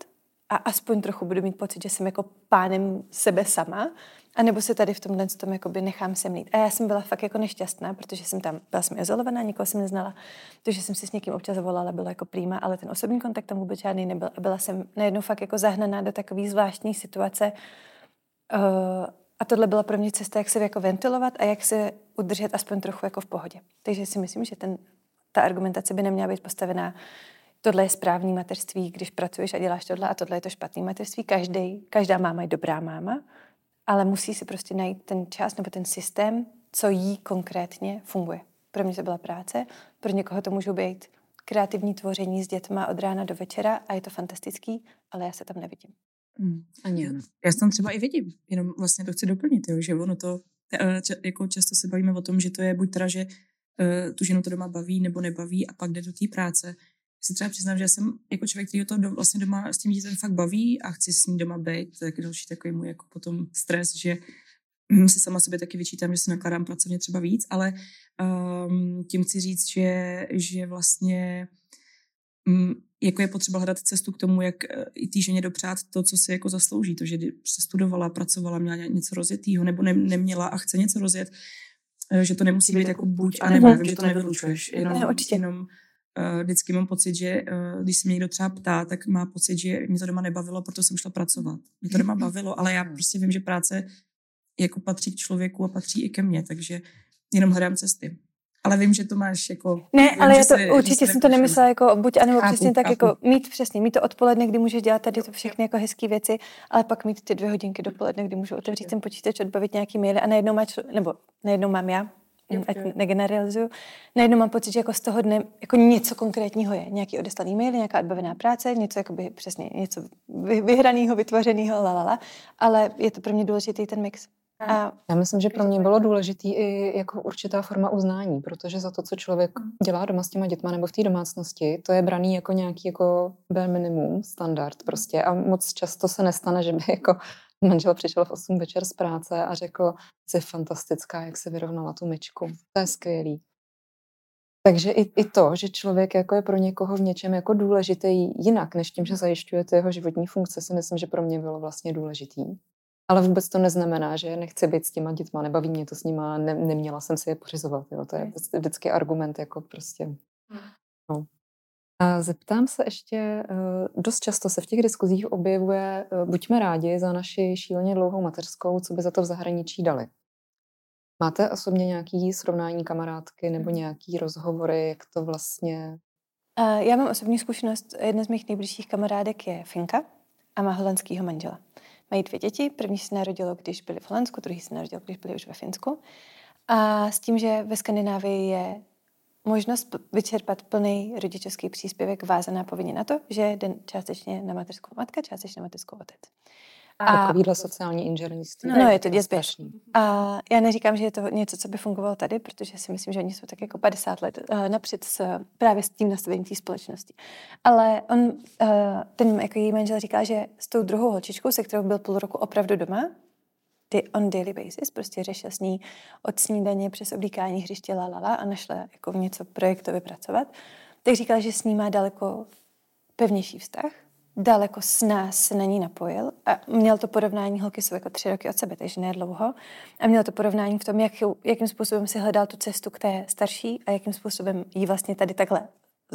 a aspoň trochu budu mít pocit, že jsem jako pánem sebe sama, a nebo se tady v tomhle tom jakoby nechám semlít. A já jsem byla fakt jako nešťastná, protože jsem tam, byla jsem izolovaná, nikoho jsem neznala, protože jsem si s někým občas volala, bylo jako prýma, ale ten osobní kontakt tam vůbec žádný nebyl. A byla jsem najednou fakt jako zahnaná do takové zvláštní situace. Uh, a tohle byla pro mě cesta, jak se jako ventilovat a jak se udržet aspoň trochu jako v pohodě. Takže si myslím, že ten, ta argumentace by neměla být postavená tohle je správný mateřství, když pracuješ a děláš tohle a tohle je to špatný mateřství. Každý, každá máma je dobrá máma, ale musí si prostě najít ten čas nebo ten systém, co jí konkrétně funguje. Pro mě to byla práce, pro někoho to můžou být kreativní tvoření s dětma od rána do večera a je to fantastický, ale já se tam nevidím. Hmm. Ani já. Já se tam třeba i vidím, jenom vlastně to chci doplnit, jo, že ono to, eh, jako často se bavíme o tom, že to je buď teda, že uh, tu ženu to doma baví nebo nebaví a pak jde do té práce se třeba přiznám, že jsem jako člověk, který to do, vlastně doma s tím dítětem fakt baví a chci s ním doma být, tak další takový můj jako potom stres, že hm, si sama sobě taky vyčítám, že se nakládám pracovně třeba víc, ale um, tím chci říct, že, že vlastně um, jako je potřeba hledat cestu k tomu, jak uh, i té ženě dopřát to, co si jako zaslouží, to, že studovala, pracovala, měla něco rozjetýho, nebo ne, neměla a chce něco rozjet, uh, že to nemusí být jako buď a nebo, že to nevylučuješ, jenom, ne, jenom uh, vždycky mám pocit, že uh, když se mě někdo třeba ptá, tak má pocit, že mě to doma nebavilo, proto jsem šla pracovat. Mě to doma bavilo, ale já prostě vím, že práce jako patří k člověku a patří i ke mně, takže jenom hledám cesty. Ale vím, že to máš jako... Ne, vím, ale já to se, určitě jsem to nemyslela jako buď anebo chápu, přesně tak chápu. jako mít přesně, mít to odpoledne, kdy můžeš dělat tady to všechny jako hezké věci, ale pak mít ty dvě hodinky dopoledne, kdy můžu otevřít ten počítač, odbavit nějaký maily a najednou, má člo, nebo najednou mám já ať negeneralizuju, najednou mám pocit, že jako z toho dne jako něco konkrétního je. Nějaký odeslaný mail, nějaká odbavená práce, něco jakoby přesně, něco vyhraného, vytvořeného, lalala, ale je to pro mě důležitý ten mix. A já myslím, že pro mě bylo důležitý i jako určitá forma uznání, protože za to, co člověk mm. dělá doma s těma dětma nebo v té domácnosti, to je braný jako nějaký jako bare minimum, standard prostě a moc často se nestane, že by jako manžel přišel v 8 večer z práce a řekl, jsi fantastická, jak se vyrovnala tu myčku. To je skvělý. Takže i, i to, že člověk jako je pro někoho v něčem jako důležitý jinak, než tím, že zajišťuje ty jeho životní funkce, si myslím, že pro mě bylo vlastně důležitý. Ale vůbec to neznamená, že nechci být s těma dětma, nebaví mě to s nima, ne, neměla jsem si je pořizovat. Jo. To je vždycky argument jako prostě. Hmm. No. A zeptám se ještě, eh, dost často se v těch diskuzích objevuje, eh, buďme rádi za naši šíleně dlouhou mateřskou, co by za to v zahraničí dali. Máte osobně nějaký srovnání kamarádky nebo mhm. nějaký rozhovory, jak to vlastně... Já mám osobní zkušenost, jedna z mých nejbližších kamarádek je Finka a má holandského manžela. Mají dvě děti, první se narodilo, když byli v Holandsku, druhý se narodil, když byli už ve Finsku. A s tím, že ve Skandinávii je možnost vyčerpat plný rodičovský příspěvek vázaná povinně na to, že jde částečně na mateřskou matka, částečně na mateřskou otec. A takovýhle sociální inženýrství. No, no je to děsběžný. A já neříkám, že je to něco, co by fungovalo tady, protože si myslím, že oni jsou tak jako 50 let uh, napřed s, právě s tím nastavením té společnosti. Ale on, uh, ten jako její manžel říká, že s tou druhou holčičkou, se kterou byl půl roku opravdu doma, on daily basis, prostě řešil s ní od snídaně přes oblíkání hřiště la, la, la a našla jako něco projektově pracovat, tak říkal, že s ní má daleko pevnější vztah, daleko s nás se na ní napojil a měl to porovnání, holky jsou jako tři roky od sebe, takže ne dlouho, a měl to porovnání v tom, jak, jakým způsobem si hledal tu cestu k té starší a jakým způsobem jí vlastně tady takhle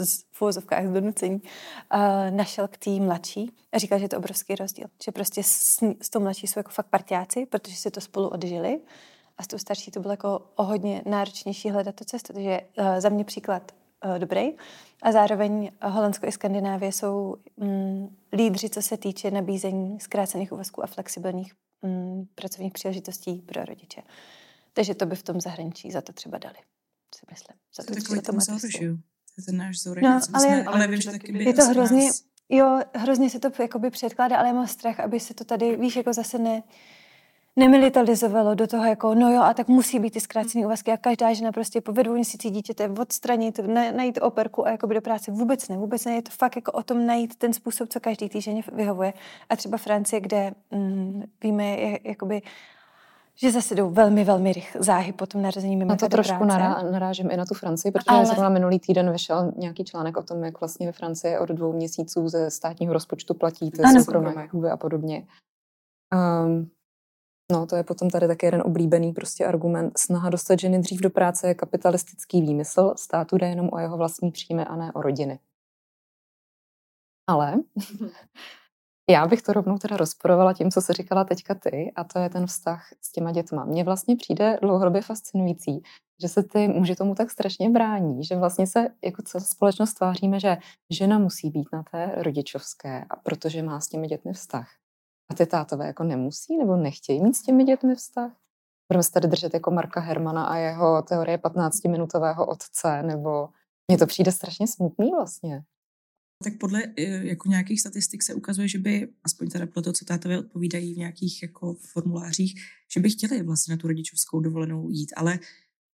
z fouzovkách z donucení, uh, našel k té mladší a říkal, že je to obrovský rozdíl. Že prostě s, s tou mladší jsou jako fakt partiáci, protože si to spolu odžili a s tou starší to bylo jako o hodně náročnější hledat tu cestu. Takže uh, za mě příklad uh, dobrý. A zároveň Holandsko i Skandinávie jsou um, lídři, co se týče nabízení zkrácených úvazků a flexibilních um, pracovních příležitostí pro rodiče. Takže to by v tom zahraničí za to třeba dali, si myslím. Za to, to, to, to ten náš vzorek. No, ale, jsme, ale, ale vím, že taky by je to hrozně, nás... jo, hrozně se to jakoby předkládá, ale já mám strach, aby se to tady, víš, jako zase ne, nemilitarizovalo do toho, jako no jo, a tak musí být ty zkrácené úvazky a každá žena prostě po dvou měsících dítěte odstranit, najít operku a jakoby do práce. Vůbec ne, vůbec ne. Je to fakt jako o tom najít ten způsob, co každý týden vyhovuje. A třeba Francie, kde mm, víme, je, jakoby že zase jdou velmi, velmi rychle záhy po tom narození mimo Na to trošku nará, narážím i na tu Francii, protože Ale... zrovna minulý týden vyšel nějaký článek o tom, jak vlastně ve Francii od dvou měsíců ze státního rozpočtu platí ty soukromé chůvy a podobně. Um, no, to je potom tady taky jeden oblíbený prostě argument. Snaha dostat ženy dřív do práce je kapitalistický výmysl. Státu jde jenom o jeho vlastní příjmy a ne o rodiny. Ale Já bych to rovnou teda rozporovala tím, co se říkala teďka ty, a to je ten vztah s těma dětma. Mně vlastně přijde dlouhodobě fascinující, že se ty muži tomu tak strašně brání, že vlastně se jako celá společnost tváříme, že žena musí být na té rodičovské, a protože má s těmi dětmi vztah. A ty tátové jako nemusí nebo nechtějí mít s těmi dětmi vztah. Budeme se tady držet jako Marka Hermana a jeho teorie 15-minutového otce, nebo mně to přijde strašně smutný vlastně. Tak podle eh, jako nějakých statistik se ukazuje, že by, aspoň teda pro to, co tátové odpovídají v nějakých jako formulářích, že by chtěli vlastně na tu rodičovskou dovolenou jít, ale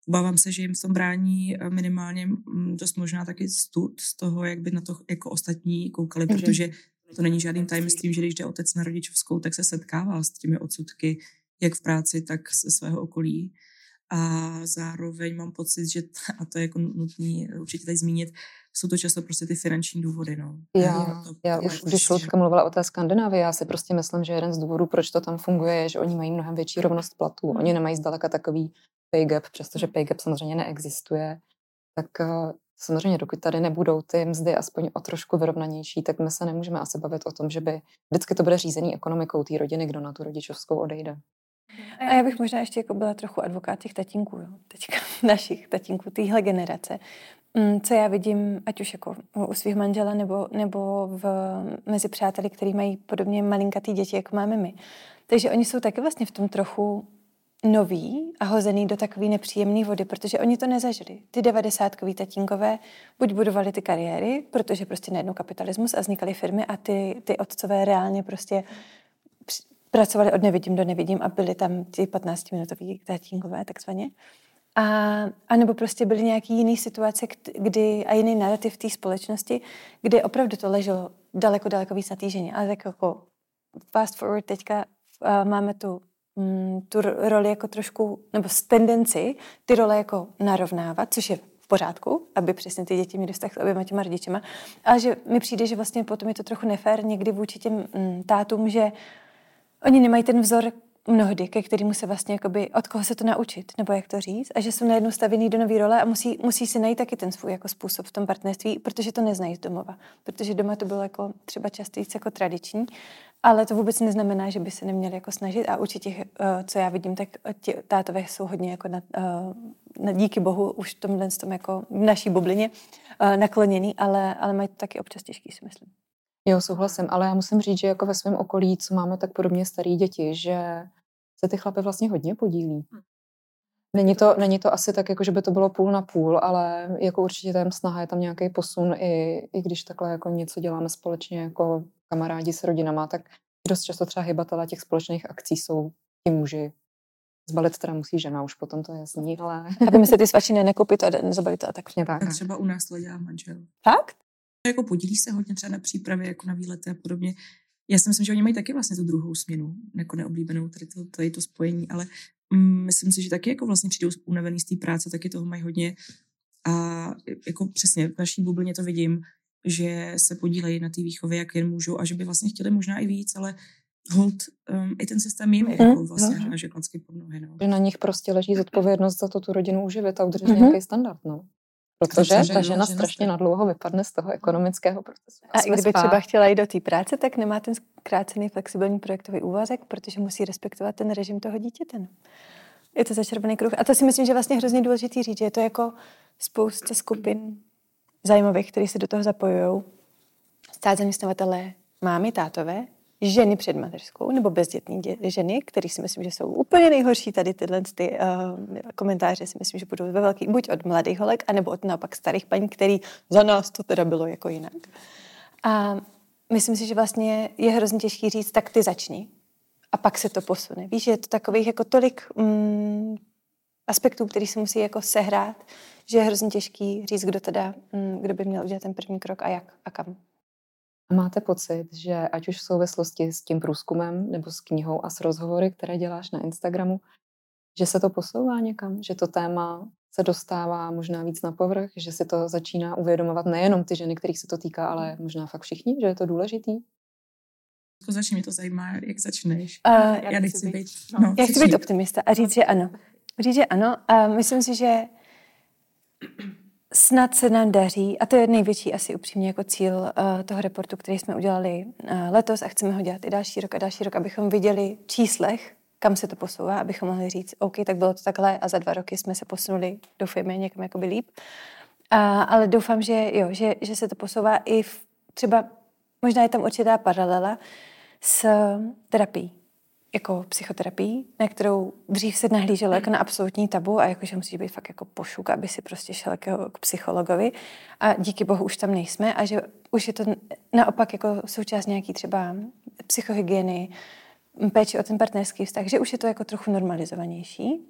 obávám se, že jim v tom brání eh, minimálně mm, dost možná taky stud z toho, jak by na to jako ostatní koukali, mhm. protože to není žádným tajemstvím, že když jde otec na rodičovskou, tak se setkává s těmi odsudky, jak v práci, tak se svého okolí. A zároveň mám pocit, že, a to je jako nutný určitě tady zmínit, jsou to často prostě ty finanční důvody. No. Já, to, já už, když Lučka mluvila o té Skandinávii, já si prostě myslím, že jeden z důvodů, proč to tam funguje, je, že oni mají mnohem větší rovnost platů. Hmm. Oni nemají zdaleka takový pay gap, přestože pay gap samozřejmě neexistuje. Tak uh, samozřejmě, dokud tady nebudou ty mzdy aspoň o trošku vyrovnanější, tak my se nemůžeme asi bavit o tom, že by vždycky to bude řízení ekonomikou té rodiny, kdo na tu rodičovskou odejde. A já bych možná ještě jako byla trochu advokát těch tatínků, jo? teďka našich tatínků, téhle generace. Mm, co já vidím, ať už jako u svých manžela nebo, nebo v, mezi přáteli, kteří mají podobně malinkatý děti, jako máme my. Takže oni jsou taky vlastně v tom trochu noví a hozený do takové nepříjemné vody, protože oni to nezažili. Ty devadesátkoví tatínkové buď budovali ty kariéry, protože prostě najednou kapitalismus a vznikaly firmy a ty, ty otcové reálně prostě pracovali od nevidím do nevidím a byli tam ty 15-minutoví tatínkové takzvaně. A, a nebo prostě byly nějaký jiný situace, kdy, a jiný narrativ té společnosti, kdy opravdu to leželo daleko, daleko víc na té ženě. Ale tak jako fast forward teďka uh, máme tu, um, tu roli jako trošku, nebo s tendenci ty role jako narovnávat, což je v pořádku, aby přesně ty děti měly vztah s oběma těma rodičema. Ale že mi přijde, že vlastně potom je to trochu nefér někdy vůči těm um, tátům, že oni nemají ten vzor mnohdy, ke kterému se vlastně jakoby, od koho se to naučit, nebo jak to říct, a že jsou najednou stavěný do nové role a musí, musí si najít taky ten svůj jako způsob v tom partnerství, protože to neznají z domova. Protože doma to bylo jako třeba častěji jako tradiční, ale to vůbec neznamená, že by se neměli jako snažit a určitě, uh, co já vidím, tak tě, tátové jsou hodně jako na, uh, na díky bohu už v tomhle tom jako v naší bublině uh, nakloněný, ale, ale mají to taky občas těžký, si myslím. Jo, souhlasím, ale já musím říct, že jako ve svém okolí, co máme tak podobně starý děti, že se ty chlapy vlastně hodně podílí. Hm. Není to, není to asi tak, jako že by to bylo půl na půl, ale jako určitě tam snaha, je tam nějaký posun, i, i když takhle jako něco děláme společně jako kamarádi s rodinama, tak dost často třeba hybatelé těch společných akcí jsou ti muži. Zbalit teda musí žena, už potom to je jasný, ale... Aby se ty svačiny nekoupit a nezabalit a tak. tak. A třeba u nás to dělá manžel. Fakt? Jako podílí se hodně třeba na přípravě, jako na výlety a podobně. Já si myslím, že oni mají taky vlastně tu druhou směnu, jako neoblíbenou, tady to, tady to spojení, ale mm, myslím si, že taky jako vlastně přijdou unavený z té práce, taky toho mají hodně a jako přesně v naší bublině to vidím, že se podílejí na té výchově, jak jen můžou a že by vlastně chtěli možná i víc, ale hold um, i ten systém jim je mm, jako vlastně no. že klacky pod nohy. No. Že na nich prostě leží zodpovědnost za to tu rodinu uživit a udržet mm-hmm. nějaký standard. No. Protože ta žena strašně nadlouho vypadne z toho ekonomického procesu. A, a i kdyby spát. třeba chtěla jít do té práce, tak nemá ten zkrácený flexibilní projektový úvazek, protože musí respektovat ten režim toho dítěte. No. Je to začervený kruh. A to si myslím, že vlastně hrozně důležitý říct, že je to jako spousta skupin zajímavých, které se do toho zapojují. Stát zaměstnavatele, mámy, tátové, ženy před mateřskou nebo bezdětní dě- ženy, které si myslím, že jsou úplně nejhorší tady tyhle ty, uh, komentáře si myslím, že budou ve velký, buď od mladých holek, anebo od naopak starých paní, který za nás to teda bylo jako jinak. A myslím si, že vlastně je hrozně těžký říct, tak ty začni. A pak se to posune. Víš, je to takových jako tolik mm, aspektů, který se musí jako sehrát, že je hrozně těžký říct, kdo teda, mm, kdo by měl udělat ten první krok a jak a kam. Máte pocit, že ať už v souvislosti s tím průzkumem nebo s knihou a s rozhovory, které děláš na Instagramu, že se to posouvá někam, že to téma se dostává možná víc na povrch, že si to začíná uvědomovat nejenom ty ženy, kterých se to týká, ale možná fakt všichni, že je to důležitý? Jako začne mě to zajímá, jak začneš. Uh, já, já nechci být, být no, já chci být optimista a říct, že ano. Říct, že ano. A myslím si, že snad se nám daří, a to je největší asi upřímně jako cíl uh, toho reportu, který jsme udělali uh, letos a chceme ho dělat i další rok a další rok, abychom viděli číslech, kam se to posouvá, abychom mohli říct, OK, tak bylo to takhle a za dva roky jsme se posunuli, doufejme, někam jakoby líp. A, ale doufám, že jo, že, že se to posouvá i v, třeba, možná je tam určitá paralela s terapií jako psychoterapii, na kterou dřív se nahlíželo jako na absolutní tabu a jako, že musíš být fakt jako pošuk, aby si prostě šel jako k psychologovi. A díky bohu už tam nejsme a že už je to naopak jako součást nějaký třeba psychohygieny, péči o ten partnerský vztah, že už je to jako trochu normalizovanější.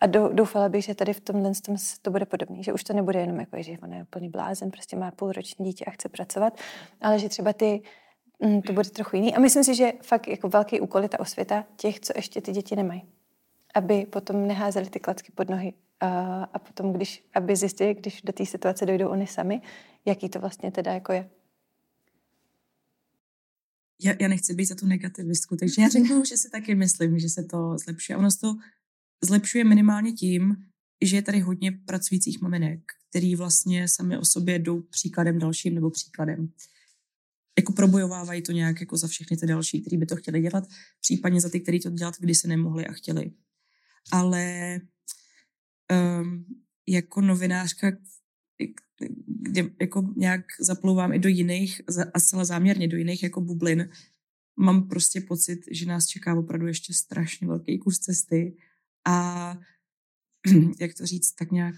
A doufala bych, že tady v tomhle tom to bude podobný, že už to nebude jenom jako, že on je úplný blázen, prostě má půlroční dítě a chce pracovat, ale že třeba ty mm, to bude trochu jiný. A myslím si, že fakt jako velký úkol je ta osvěta těch, co ještě ty děti nemají. Aby potom neházeli ty klacky pod nohy a, a potom, když, aby zjistili, když do té situace dojdou oni sami, jaký to vlastně teda jako je já, já nechci být za tu negativistku, takže já řeknu, že si taky myslím, že se to zlepšuje. Ono se to zlepšuje minimálně tím, že je tady hodně pracujících maminek, který vlastně sami o sobě jdou příkladem dalším nebo příkladem. Jako probojovávají to nějak jako za všechny ty další, kteří by to chtěli dělat, případně za ty, kteří to dělat kdysi nemohli a chtěli. Ale um, jako novinářka, kde jako nějak zaplouvám i do jiných, a zcela záměrně do jiných jako bublin, mám prostě pocit, že nás čeká opravdu ještě strašně velký kus cesty a jak to říct, tak nějak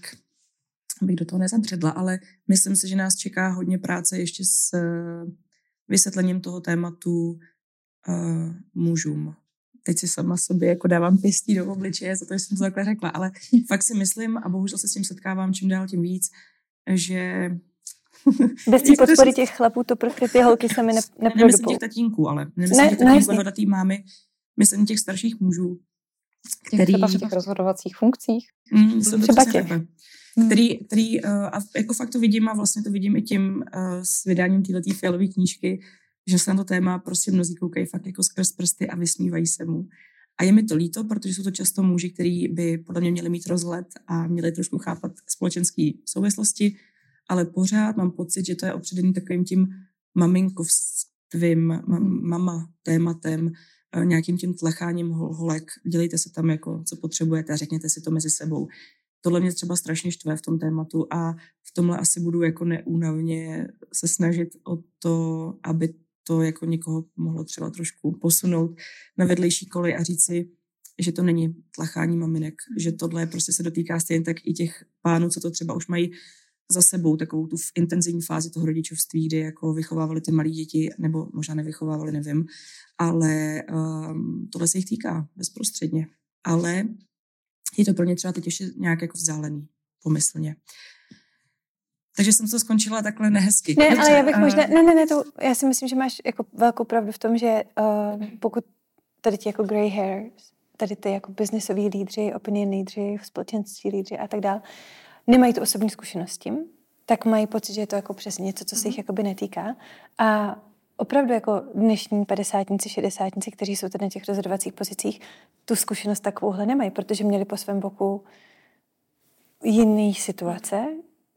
abych do toho nezabředla, ale myslím si, že nás čeká hodně práce ještě s vysvětlením toho tématu uh, mužům. Teď si sama sobě jako dávám pěstí do obličeje, za to jsem to takhle řekla, ale fakt si myslím, a bohužel se s tím setkávám čím dál tím víc, že bez té podpory těch chlapů to prostě ty holky sami ne, neprodupou. Nemyslím těch tatínků, ale nemyslím ne, těch tatínků, té mámy, myslím těch starších mužů, který... Třeba v těch rozhodovacích funkcích? Mm, třeba těch. Který, který uh, a jako fakt to vidím a vlastně to vidím i tím uh, s vydáním této fialové knížky, že se na to téma prostě mnozí koukají fakt jako skrz prsty a vysmívají se mu. A je mi to líto, protože jsou to často muži, kteří by podle mě měli mít rozhled a měli trošku chápat společenské souvislosti, ale pořád mám pocit, že to je opředený takovým tím maminkovstvím, mama tématem, eh, nějakým tím tlecháním holek. Dělejte se tam, jako, co potřebujete a řekněte si to mezi sebou. Tohle mě třeba strašně štve v tom tématu a v tomhle asi budu jako neúnavně se snažit o to, aby to jako někoho mohlo třeba trošku posunout na vedlejší kolej a říci, že to není tlachání maminek, že tohle prostě se dotýká stejně tak i těch pánů, co to třeba už mají za sebou, takovou tu intenzivní fázi toho rodičovství, kdy jako vychovávali ty malé děti, nebo možná nevychovávali, nevím, ale um, tohle se jich týká bezprostředně. Ale je to pro ně třeba teď ještě nějak jako vzdálený, pomyslně. Takže jsem to skončila takhle nehezky. Ne, Dobře, ale já bych uh... možná, ne, ne, ne, to, já si myslím, že máš jako velkou pravdu v tom, že uh, pokud tady ti jako grey hairs, tady ty jako biznesoví lídři, opinion lídři, společenství lídři a tak dále, nemají tu osobní zkušenost s tím, tak mají pocit, že je to jako přesně něco, co se jich mhm. jakoby netýká. A opravdu jako dnešní padesátníci, šedesátníci, kteří jsou tady na těch rozhodovacích pozicích, tu zkušenost takovouhle nemají, protože měli po svém boku jiný situace,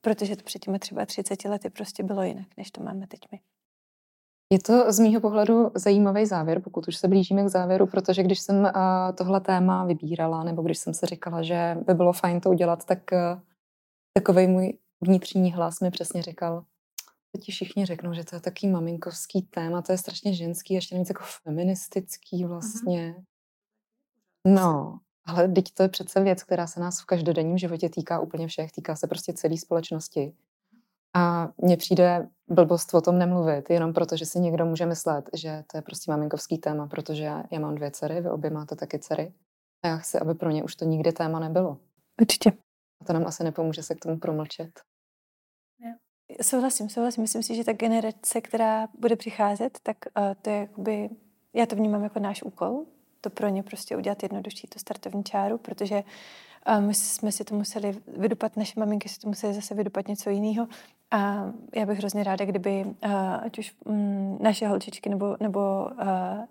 protože to před těmi třeba 30 lety prostě bylo jinak, než to máme teď my. Je to z mýho pohledu zajímavý závěr, pokud už se blížíme k závěru, protože když jsem uh, tohle téma vybírala, nebo když jsem se říkala, že by bylo fajn to udělat, tak uh, takový můj vnitřní hlas mi přesně říkal, ti všichni řeknou, že to je taký maminkovský téma, to je strašně ženský, ještě víc jako feministický vlastně. No, ale teď to je přece věc, která se nás v každodenním životě týká úplně všech, týká se prostě celé společnosti. A mně přijde blbost o tom nemluvit, jenom proto, že si někdo může myslet, že to je prostě maminkovský téma, protože já, já mám dvě dcery, vy obě máte taky dcery. A já chci, aby pro ně už to nikdy téma nebylo. Určitě. A to nám asi nepomůže se k tomu promlčet. Souhlasím, souhlasím. Myslím si, že ta generace, která bude přicházet, tak uh, to je jakoby, já to vnímám jako náš úkol, to pro ně prostě udělat jednodušší, tu startovní čáru, protože uh, my jsme si to museli vydupat, naše maminky si to museli zase vydupat něco jiného. A já bych hrozně ráda, kdyby uh, ať už um, naše holčičky nebo, nebo uh,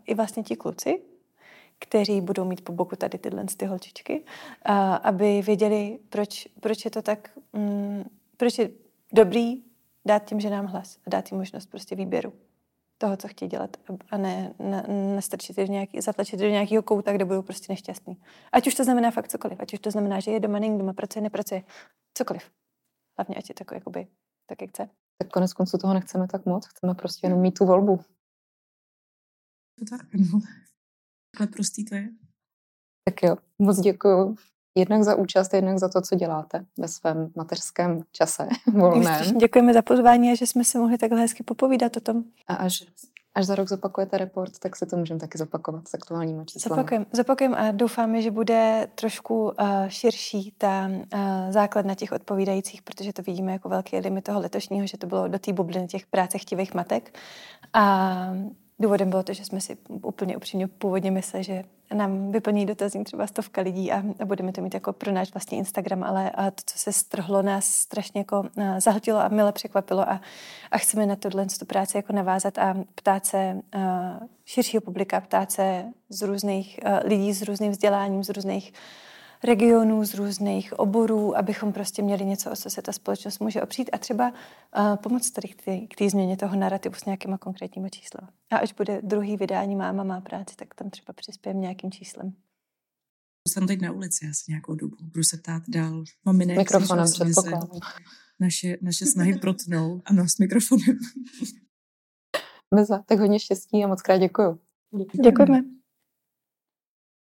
i vlastně ti kluci, kteří budou mít po boku tady tyhle ty holčičky, uh, aby věděli, proč, proč je to tak, um, proč je dobrý dát těm ženám hlas a dát jim možnost prostě výběru toho, co chtějí dělat a ne nastrčit je do nějaký, zatlačit do nějakého kouta, kde budou prostě nešťastní. Ať už to znamená fakt cokoliv, ať už to znamená, že je doma, není doma, pracuje, nepracuje, cokoliv. Hlavně ať je tako, jakoby, tak, jak chce. Tak konec konců toho nechceme tak moc, chceme prostě jenom mít tu volbu. To tak, no. Takhle prostý to je. Tak jo, moc děkuju jednak za účast, jednak za to, co děláte ve svém mateřském čase volném. Děkujeme za pozvání a že jsme se mohli takhle hezky popovídat o tom. A až, až za rok zopakujete report, tak si to můžeme taky zopakovat s aktuálníma číslami. Zopakujeme, zopakujeme a doufáme, že bude trošku uh, širší ta uh, základna těch odpovídajících, protože to vidíme jako velký limit toho letošního, že to bylo do té bubliny těch práce chtivých matek. A Důvodem bylo to, že jsme si úplně upřímně původně mysleli, že nám vyplní dotazník třeba stovka lidí a, a budeme to mít jako pro náš vlastní Instagram, ale a to, co se strhlo, nás strašně jako zahltilo a mile překvapilo a, a chceme na tohle tu práci jako navázat a ptát se a, širšího publika, ptát se z různých a, lidí s různým vzděláním, z různých regionů, z různých oborů, abychom prostě měli něco, o co se ta společnost může opřít a třeba uh, pomoct tady k té změně toho narrativu s nějakýma konkrétníma čísly. A až bude druhý vydání Máma má práci, tak tam třeba přispějem nějakým číslem. Jsem teď na ulici asi nějakou dobu. Budu se ptát dál. Maminek, mikrofonem předpokládám. Naše, naše snahy protnou. Ano, s mikrofonem. Meza, tak hodně štěstí a moc krát děkuju. Děkujeme.